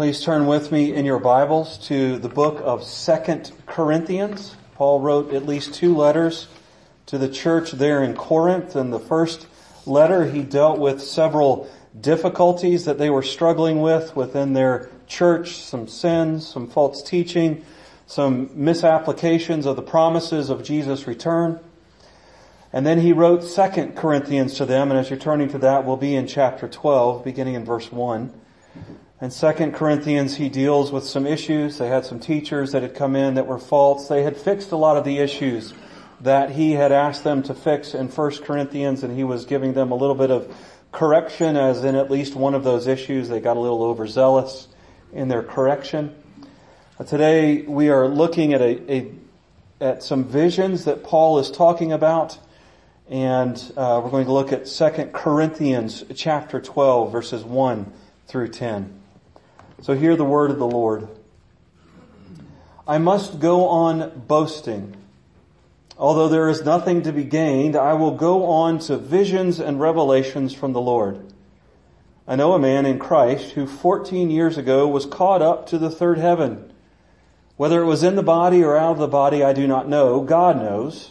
Please turn with me in your Bibles to the book of Second Corinthians. Paul wrote at least two letters to the church there in Corinth. In the first letter, he dealt with several difficulties that they were struggling with within their church, some sins, some false teaching, some misapplications of the promises of Jesus' return. And then he wrote Second Corinthians to them, and as you're turning to that, we'll be in chapter 12, beginning in verse 1. In Second Corinthians, he deals with some issues. They had some teachers that had come in that were false. They had fixed a lot of the issues that he had asked them to fix in First Corinthians, and he was giving them a little bit of correction as in at least one of those issues. They got a little overzealous in their correction. Today we are looking at a, a at some visions that Paul is talking about, and uh, we're going to look at Second Corinthians chapter 12, verses 1 through 10. So hear the word of the Lord. I must go on boasting. Although there is nothing to be gained, I will go on to visions and revelations from the Lord. I know a man in Christ who 14 years ago was caught up to the third heaven. Whether it was in the body or out of the body, I do not know. God knows.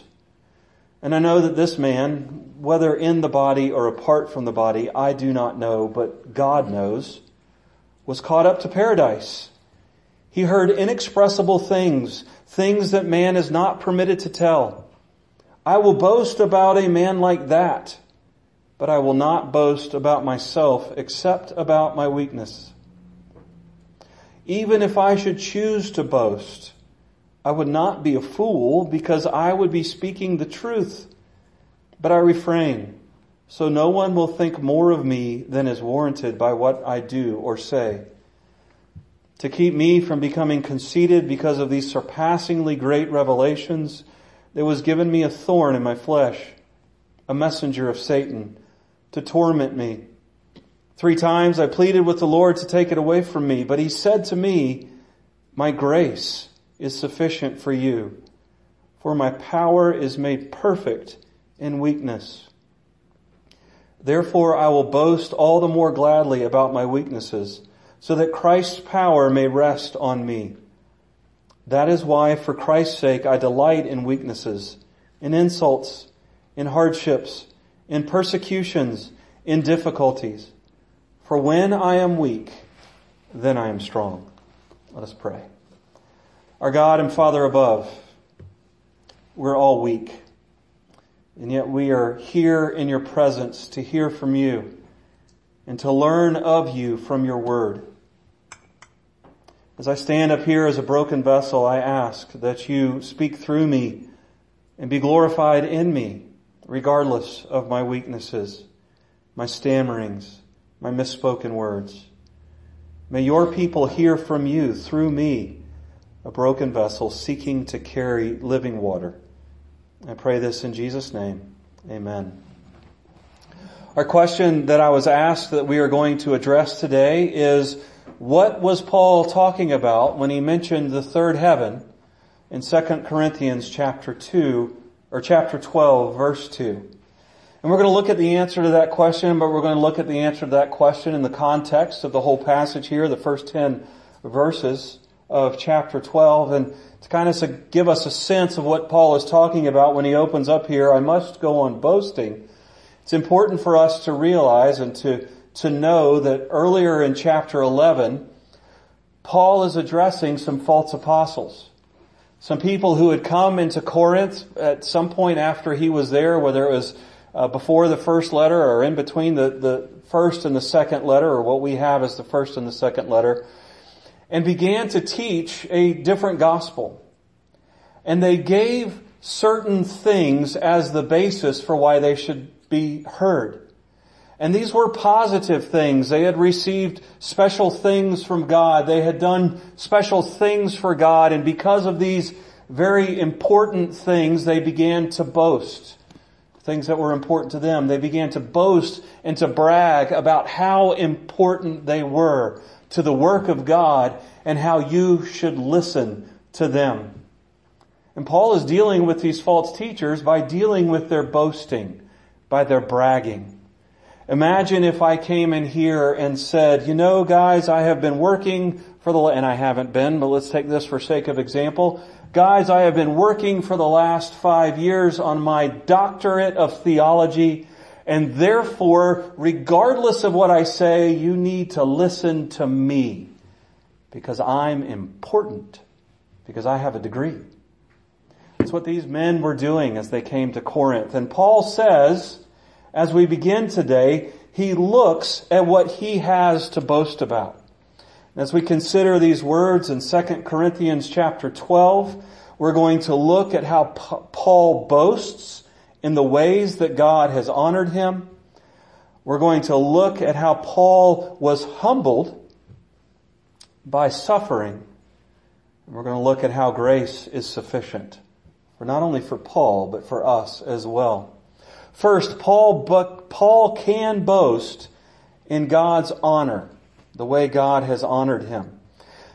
And I know that this man, whether in the body or apart from the body, I do not know, but God knows was caught up to paradise. He heard inexpressible things, things that man is not permitted to tell. I will boast about a man like that, but I will not boast about myself except about my weakness. Even if I should choose to boast, I would not be a fool because I would be speaking the truth, but I refrain so no one will think more of me than is warranted by what I do or say. To keep me from becoming conceited because of these surpassingly great revelations, there was given me a thorn in my flesh, a messenger of Satan, to torment me. Three times I pleaded with the Lord to take it away from me, but he said to me, my grace is sufficient for you, for my power is made perfect in weakness. Therefore I will boast all the more gladly about my weaknesses, so that Christ's power may rest on me. That is why, for Christ's sake, I delight in weaknesses, in insults, in hardships, in persecutions, in difficulties. For when I am weak, then I am strong. Let us pray. Our God and Father above, we're all weak. And yet we are here in your presence to hear from you and to learn of you from your word. As I stand up here as a broken vessel, I ask that you speak through me and be glorified in me, regardless of my weaknesses, my stammerings, my misspoken words. May your people hear from you through me, a broken vessel seeking to carry living water. I pray this in Jesus' name. Amen. Our question that I was asked that we are going to address today is, what was Paul talking about when he mentioned the third heaven in 2 Corinthians chapter 2, or chapter 12, verse 2? And we're going to look at the answer to that question, but we're going to look at the answer to that question in the context of the whole passage here, the first 10 verses of chapter 12. And to kind of give us a sense of what Paul is talking about when he opens up here, I must go on boasting. It's important for us to realize and to, to know that earlier in chapter 11, Paul is addressing some false apostles. Some people who had come into Corinth at some point after he was there, whether it was uh, before the first letter or in between the, the first and the second letter, or what we have as the first and the second letter and began to teach a different gospel. And they gave certain things as the basis for why they should be heard. And these were positive things. They had received special things from God. They had done special things for God. And because of these very important things, they began to boast. Things that were important to them. They began to boast and to brag about how important they were to the work of God and how you should listen to them. And Paul is dealing with these false teachers by dealing with their boasting, by their bragging. Imagine if I came in here and said, you know guys, I have been working for the, and I haven't been, but let's take this for sake of example. Guys, I have been working for the last five years on my doctorate of theology, and therefore, regardless of what I say, you need to listen to me because I'm important, because I have a degree. That's what these men were doing as they came to Corinth. And Paul says, as we begin today, he looks at what he has to boast about. As we consider these words in 2 Corinthians chapter 12, we're going to look at how Paul boasts in the ways that God has honored him. We're going to look at how Paul was humbled by suffering. And we're going to look at how grace is sufficient for not only for Paul, but for us as well. First, Paul, Paul can boast in God's honor, the way God has honored him.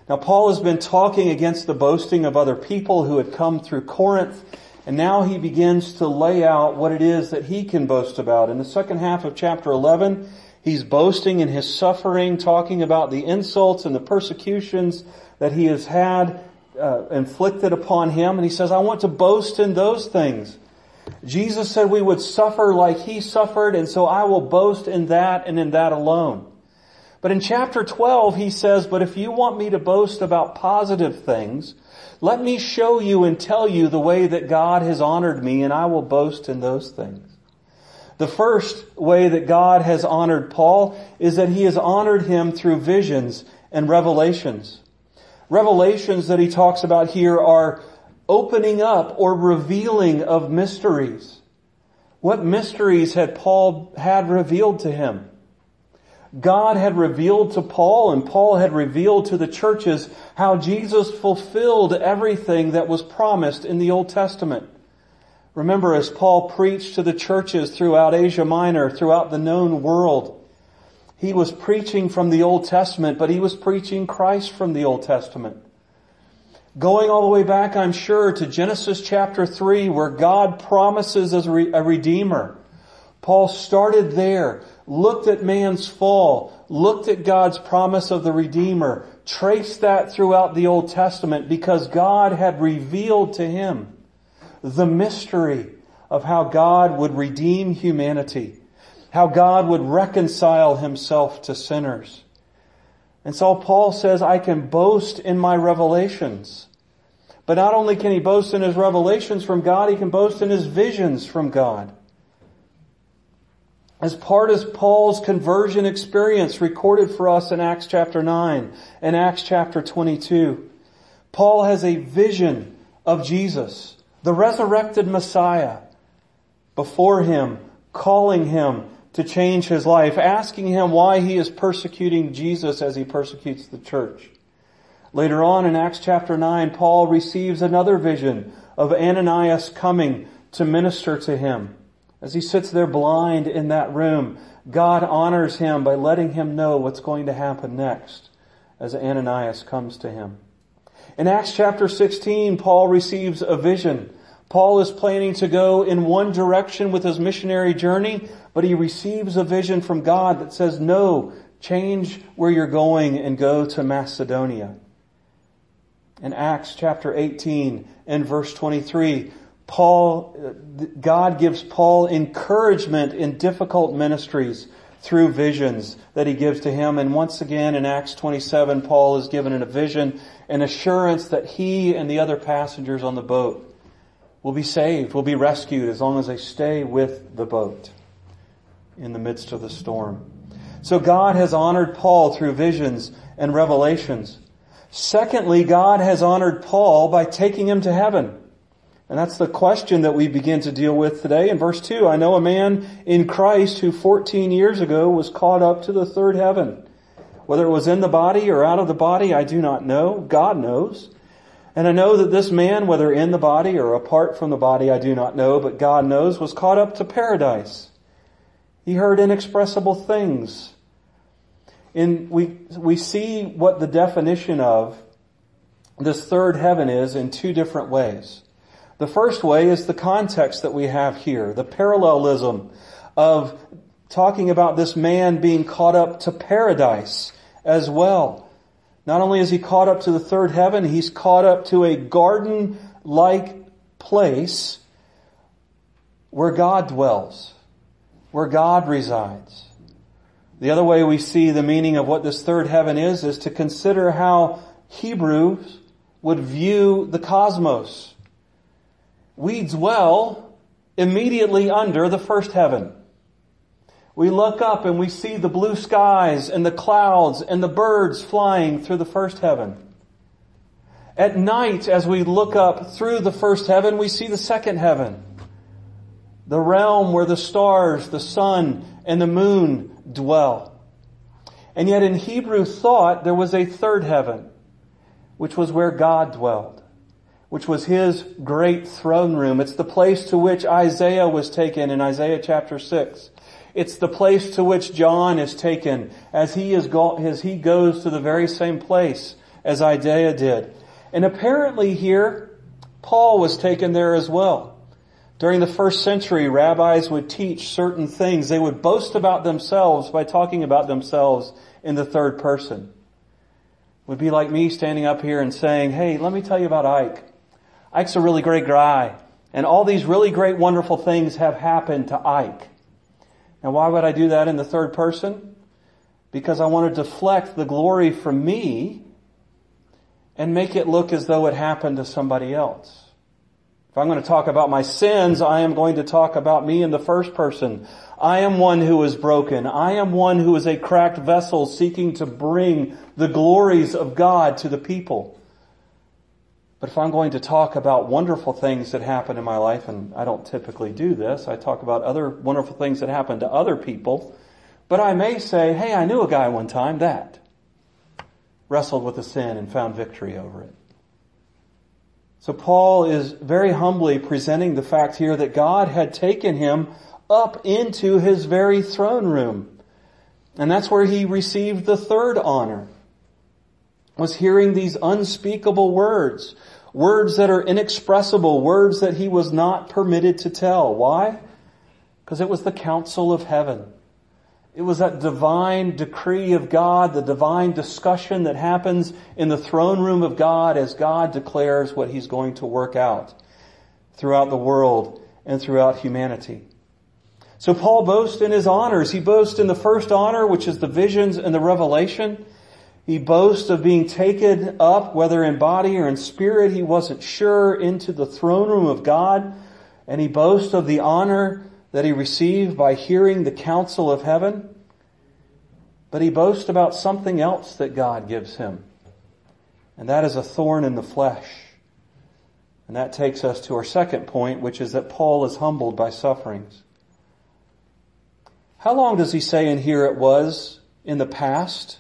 Now Paul has been talking against the boasting of other people who had come through Corinth, and now he begins to lay out what it is that he can boast about. In the second half of chapter 11, he's boasting in his suffering, talking about the insults and the persecutions that he has had uh, inflicted upon him, and he says, I want to boast in those things. Jesus said we would suffer like he suffered, and so I will boast in that and in that alone. But in chapter 12, he says, but if you want me to boast about positive things, let me show you and tell you the way that God has honored me, and I will boast in those things. The first way that God has honored Paul is that he has honored him through visions and revelations. Revelations that he talks about here are opening up or revealing of mysteries. What mysteries had Paul had revealed to him? God had revealed to Paul and Paul had revealed to the churches how Jesus fulfilled everything that was promised in the Old Testament. Remember as Paul preached to the churches throughout Asia Minor, throughout the known world, he was preaching from the Old Testament, but he was preaching Christ from the Old Testament. Going all the way back, I'm sure, to Genesis chapter 3 where God promises as a redeemer. Paul started there, looked at man's fall, looked at God's promise of the redeemer, traced that throughout the Old Testament because God had revealed to him the mystery of how God would redeem humanity, how God would reconcile himself to sinners. And so Paul says, I can boast in my revelations. But not only can he boast in his revelations from God, he can boast in his visions from God. As part of Paul's conversion experience recorded for us in Acts chapter 9 and Acts chapter 22, Paul has a vision of Jesus, the resurrected Messiah, before him, calling him to change his life, asking him why he is persecuting Jesus as he persecutes the church. Later on in Acts chapter 9, Paul receives another vision of Ananias coming to minister to him. As he sits there blind in that room, God honors him by letting him know what's going to happen next as Ananias comes to him. In Acts chapter 16, Paul receives a vision Paul is planning to go in one direction with his missionary journey, but he receives a vision from God that says, no, change where you're going and go to Macedonia. In Acts chapter 18 and verse 23, Paul, God gives Paul encouragement in difficult ministries through visions that he gives to him. And once again in Acts 27, Paul is given in a vision, an assurance that he and the other passengers on the boat will be saved, will be rescued as long as they stay with the boat in the midst of the storm. So God has honored Paul through visions and revelations. Secondly, God has honored Paul by taking him to heaven. And that's the question that we begin to deal with today. In verse 2, I know a man in Christ who 14 years ago was caught up to the third heaven. Whether it was in the body or out of the body, I do not know. God knows. And I know that this man, whether in the body or apart from the body, I do not know, but God knows, was caught up to paradise. He heard inexpressible things. In, we, we see what the definition of this third heaven is in two different ways. The first way is the context that we have here, the parallelism of talking about this man being caught up to paradise as well. Not only is he caught up to the third heaven, he's caught up to a garden-like place where God dwells, where God resides. The other way we see the meaning of what this third heaven is, is to consider how Hebrews would view the cosmos. We dwell immediately under the first heaven. We look up and we see the blue skies and the clouds and the birds flying through the first heaven. At night, as we look up through the first heaven, we see the second heaven. The realm where the stars, the sun, and the moon dwell. And yet in Hebrew thought, there was a third heaven, which was where God dwelled, which was His great throne room. It's the place to which Isaiah was taken in Isaiah chapter 6. It's the place to which John is taken as he is go- as he goes to the very same place as Isaiah did. And apparently here, Paul was taken there as well. During the first century, rabbis would teach certain things. They would boast about themselves by talking about themselves in the third person. It would be like me standing up here and saying, hey, let me tell you about Ike. Ike's a really great guy. And all these really great, wonderful things have happened to Ike. And why would I do that in the third person? Because I want to deflect the glory from me and make it look as though it happened to somebody else. If I'm going to talk about my sins, I am going to talk about me in the first person. I am one who is broken. I am one who is a cracked vessel seeking to bring the glories of God to the people. But if I'm going to talk about wonderful things that happen in my life, and I don't typically do this, I talk about other wonderful things that happen to other people, but I may say, hey, I knew a guy one time that wrestled with a sin and found victory over it. So Paul is very humbly presenting the fact here that God had taken him up into his very throne room. And that's where he received the third honor was hearing these unspeakable words, words that are inexpressible, words that he was not permitted to tell. Why? Because it was the council of heaven. It was that divine decree of God, the divine discussion that happens in the throne room of God as God declares what he's going to work out throughout the world and throughout humanity. So Paul boasts in his honors. He boasts in the first honor, which is the visions and the revelation. He boasts of being taken up, whether in body or in spirit, he wasn't sure, into the throne room of God. And he boasts of the honor that he received by hearing the counsel of heaven. But he boasts about something else that God gives him. And that is a thorn in the flesh. And that takes us to our second point, which is that Paul is humbled by sufferings. How long does he say in here it was in the past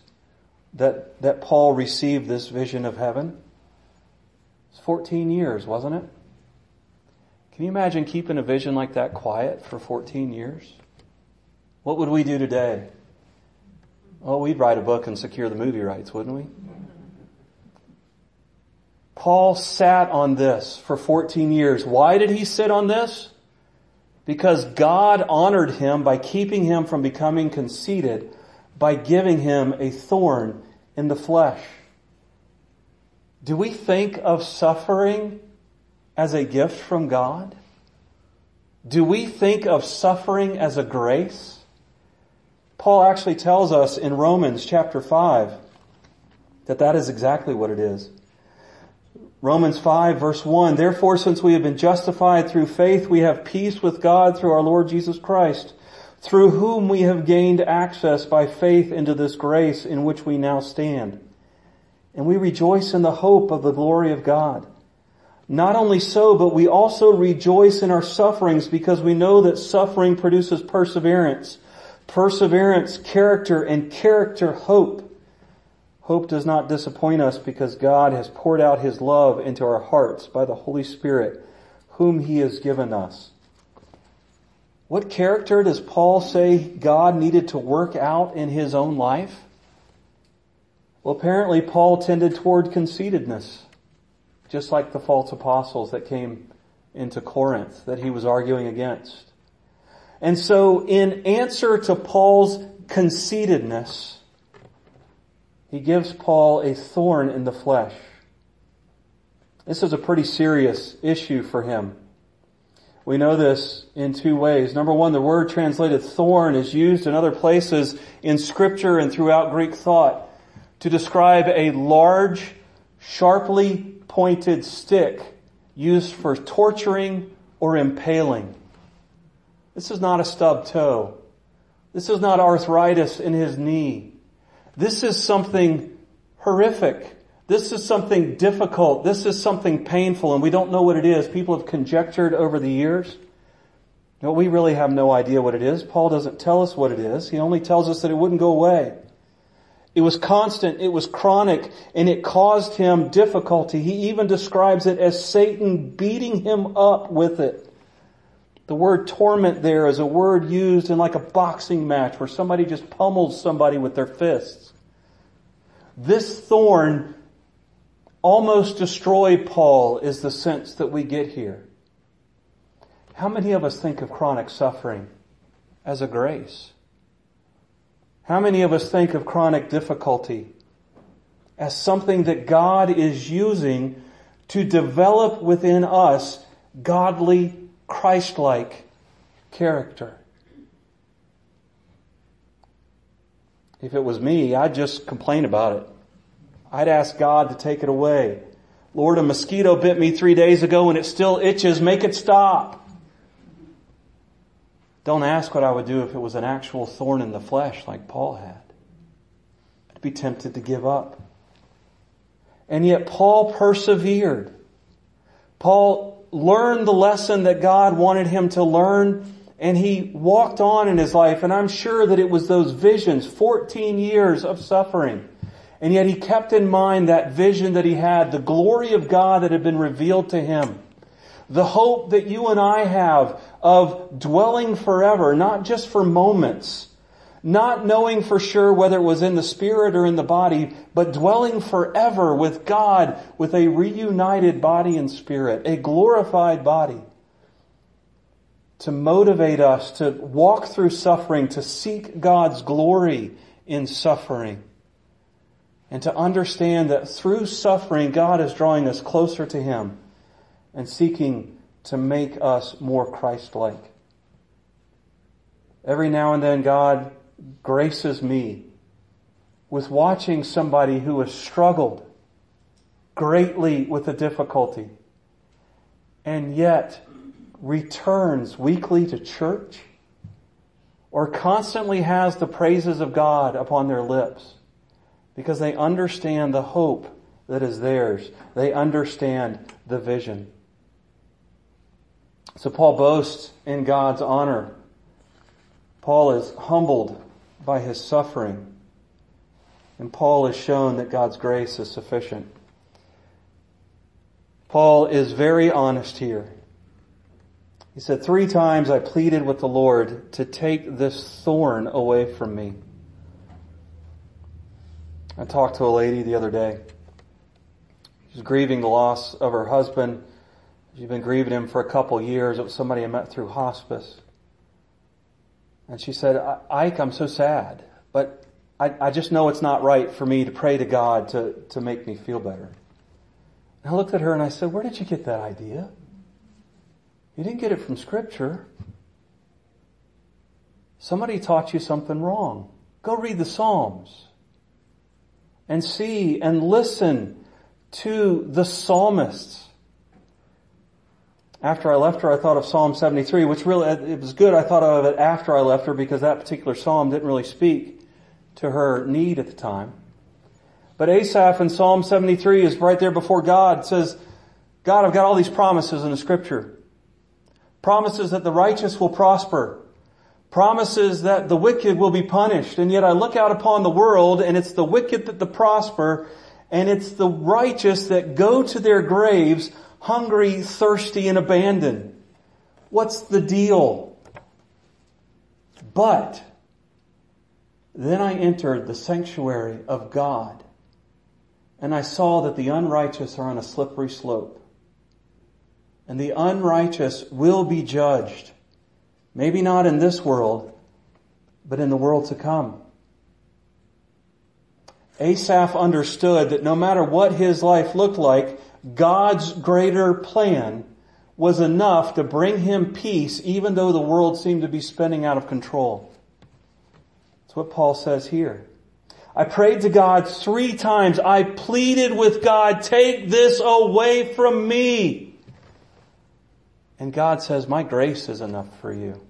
that, that Paul received this vision of heaven? It's 14 years, wasn't it? Can you imagine keeping a vision like that quiet for 14 years? What would we do today? Oh, we'd write a book and secure the movie rights, wouldn't we? Paul sat on this for 14 years. Why did he sit on this? Because God honored him by keeping him from becoming conceited by giving him a thorn in the flesh. Do we think of suffering as a gift from God? Do we think of suffering as a grace? Paul actually tells us in Romans chapter 5 that that is exactly what it is. Romans 5 verse 1, Therefore since we have been justified through faith, we have peace with God through our Lord Jesus Christ through whom we have gained access by faith into this grace in which we now stand. And we rejoice in the hope of the glory of God. Not only so, but we also rejoice in our sufferings because we know that suffering produces perseverance. Perseverance, character, and character, hope. Hope does not disappoint us because God has poured out His love into our hearts by the Holy Spirit, whom He has given us. What character does Paul say God needed to work out in his own life? Well, apparently Paul tended toward conceitedness, just like the false apostles that came into Corinth that he was arguing against. And so in answer to Paul's conceitedness, he gives Paul a thorn in the flesh. This is a pretty serious issue for him. We know this in two ways. Number one, the word translated thorn is used in other places in scripture and throughout Greek thought to describe a large, sharply pointed stick used for torturing or impaling. This is not a stub toe. This is not arthritis in his knee. This is something horrific. This is something difficult. This is something painful and we don't know what it is. People have conjectured over the years. No, we really have no idea what it is. Paul doesn't tell us what it is. He only tells us that it wouldn't go away. It was constant, it was chronic, and it caused him difficulty. He even describes it as Satan beating him up with it. The word torment there is a word used in like a boxing match where somebody just pummels somebody with their fists. This thorn almost destroyed Paul is the sense that we get here. How many of us think of chronic suffering as a grace? How many of us think of chronic difficulty as something that God is using to develop within us godly, Christ-like character? If it was me, I'd just complain about it. I'd ask God to take it away. Lord, a mosquito bit me three days ago and it still itches. Make it stop. Don't ask what I would do if it was an actual thorn in the flesh like Paul had. I'd be tempted to give up. And yet Paul persevered. Paul learned the lesson that God wanted him to learn and he walked on in his life and I'm sure that it was those visions, 14 years of suffering and yet he kept in mind that vision that he had, the glory of God that had been revealed to him. The hope that you and I have of dwelling forever, not just for moments, not knowing for sure whether it was in the spirit or in the body, but dwelling forever with God with a reunited body and spirit, a glorified body. To motivate us to walk through suffering, to seek God's glory in suffering and to understand that through suffering, God is drawing us closer to Him and seeking to make us more Christ-like. Every now and then God graces me with watching somebody who has struggled greatly with a difficulty and yet returns weekly to church or constantly has the praises of God upon their lips because they understand the hope that is theirs. They understand the vision. So Paul boasts in God's honor. Paul is humbled by his suffering. And Paul is shown that God's grace is sufficient. Paul is very honest here. He said, three times I pleaded with the Lord to take this thorn away from me. I talked to a lady the other day. She's grieving the loss of her husband. She's been grieving him for a couple years. It was somebody I met through hospice. And she said, Ike, I'm so sad, but I, I just know it's not right for me to pray to God to, to make me feel better. And I looked at her and I said, where did you get that idea? You didn't get it from scripture. Somebody taught you something wrong. Go read the Psalms and see and listen to the psalmists. After I left her, I thought of Psalm 73, which really, it was good I thought of it after I left her because that particular psalm didn't really speak to her need at the time. But Asaph in Psalm 73 is right there before God. It says, God, I've got all these promises in the scripture. Promises that the righteous will prosper promises that the wicked will be punished. And yet I look out upon the world and it's the wicked that the prosper and it's the righteous that go to their graves hungry, thirsty, and abandoned. What's the deal? But then I entered the sanctuary of God and I saw that the unrighteous are on a slippery slope and the unrighteous will be judged Maybe not in this world, but in the world to come. Asaph understood that no matter what his life looked like, God's greater plan was enough to bring him peace even though the world seemed to be spinning out of control. That's what Paul says here. I prayed to God three times. I pleaded with God, take this away from me. And God says, my grace is enough for you.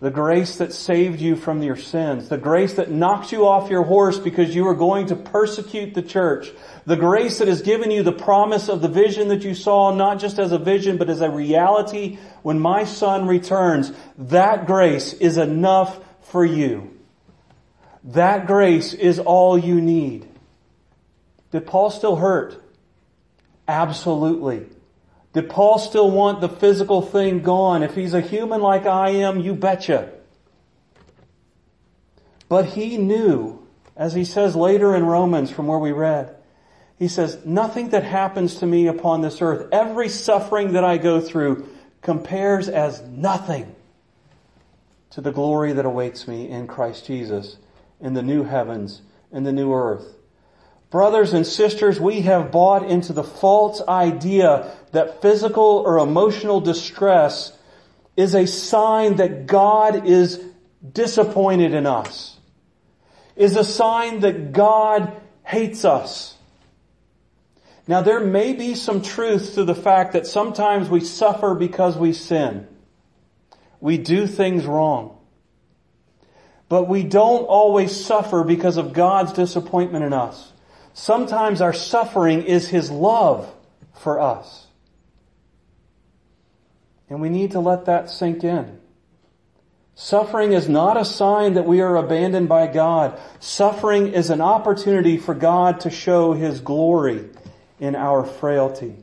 The grace that saved you from your sins. The grace that knocked you off your horse because you were going to persecute the church. The grace that has given you the promise of the vision that you saw, not just as a vision, but as a reality when my son returns. That grace is enough for you. That grace is all you need. Did Paul still hurt? Absolutely. Did Paul still want the physical thing gone? If he's a human like I am, you betcha. But he knew, as he says later in Romans from where we read, he says, nothing that happens to me upon this earth, every suffering that I go through compares as nothing to the glory that awaits me in Christ Jesus in the new heavens and the new earth. Brothers and sisters, we have bought into the false idea that physical or emotional distress is a sign that God is disappointed in us, is a sign that God hates us. Now there may be some truth to the fact that sometimes we suffer because we sin. We do things wrong. But we don't always suffer because of God's disappointment in us. Sometimes our suffering is His love for us. And we need to let that sink in. Suffering is not a sign that we are abandoned by God. Suffering is an opportunity for God to show His glory in our frailty.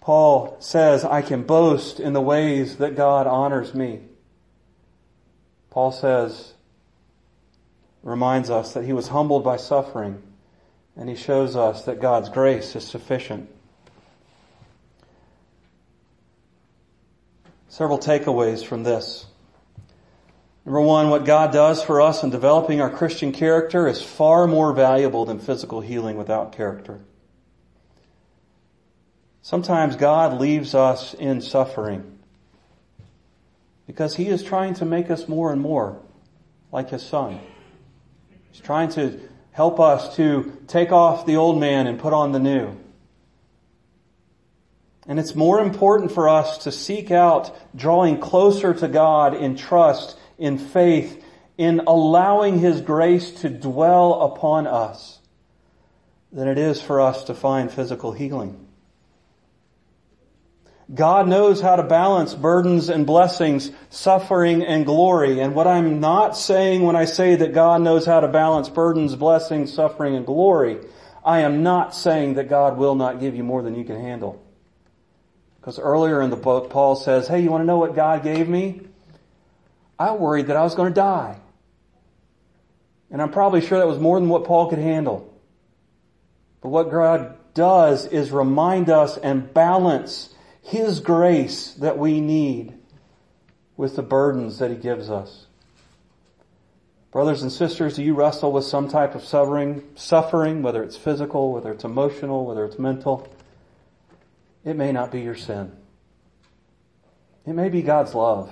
Paul says, I can boast in the ways that God honors me. Paul says, reminds us that he was humbled by suffering, and he shows us that God's grace is sufficient. Several takeaways from this. Number one, what God does for us in developing our Christian character is far more valuable than physical healing without character. Sometimes God leaves us in suffering because He is trying to make us more and more like His Son. He's trying to help us to take off the old man and put on the new. And it's more important for us to seek out drawing closer to God in trust, in faith, in allowing His grace to dwell upon us than it is for us to find physical healing. God knows how to balance burdens and blessings, suffering and glory. And what I'm not saying when I say that God knows how to balance burdens, blessings, suffering, and glory, I am not saying that God will not give you more than you can handle. Because earlier in the book, Paul says, hey, you want to know what God gave me? I worried that I was going to die. And I'm probably sure that was more than what Paul could handle. But what God does is remind us and balance his grace that we need with the burdens that He gives us. Brothers and sisters, do you wrestle with some type of suffering, suffering, whether it's physical, whether it's emotional, whether it's mental? It may not be your sin. It may be God's love.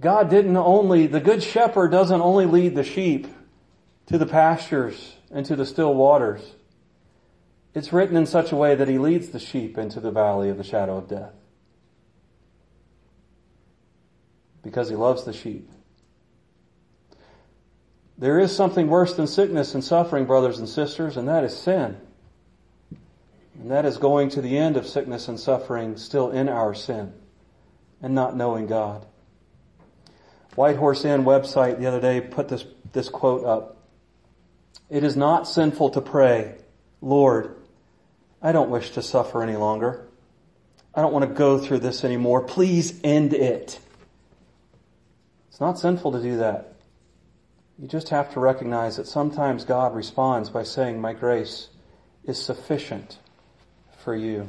God didn't only, the good shepherd doesn't only lead the sheep to the pastures and to the still waters. It's written in such a way that he leads the sheep into the valley of the shadow of death. Because he loves the sheep. There is something worse than sickness and suffering, brothers and sisters, and that is sin. And that is going to the end of sickness and suffering still in our sin and not knowing God. White Horse Inn website the other day put this, this quote up. It is not sinful to pray, Lord, I don't wish to suffer any longer. I don't want to go through this anymore. Please end it. It's not sinful to do that. You just have to recognize that sometimes God responds by saying, My grace is sufficient for you.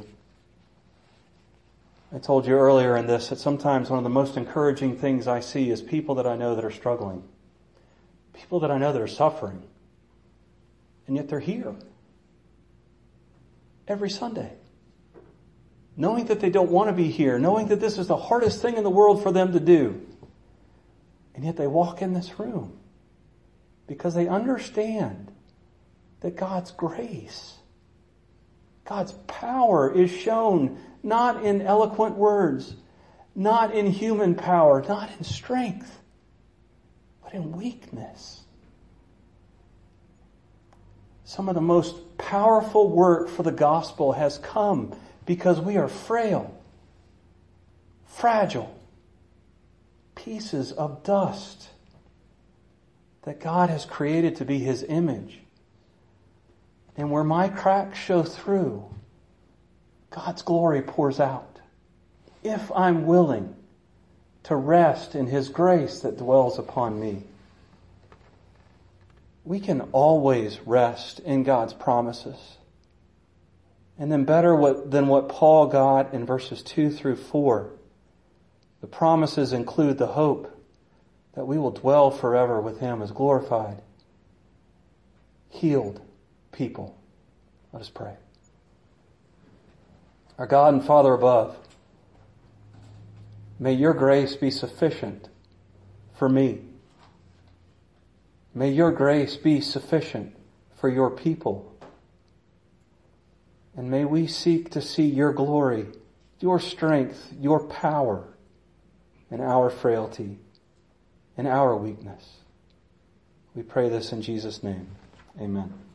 I told you earlier in this that sometimes one of the most encouraging things I see is people that I know that are struggling. People that I know that are suffering. And yet they're here. Every Sunday. Knowing that they don't want to be here. Knowing that this is the hardest thing in the world for them to do. And yet they walk in this room. Because they understand that God's grace, God's power is shown not in eloquent words, not in human power, not in strength, but in weakness. Some of the most powerful work for the gospel has come because we are frail, fragile, pieces of dust that God has created to be His image. And where my cracks show through, God's glory pours out. If I'm willing to rest in His grace that dwells upon me, we can always rest in God's promises. And then better what, than what Paul got in verses 2 through 4, the promises include the hope that we will dwell forever with Him as glorified, healed people. Let us pray. Our God and Father above, may your grace be sufficient for me. May your grace be sufficient for your people. And may we seek to see your glory, your strength, your power in our frailty, in our weakness. We pray this in Jesus' name. Amen.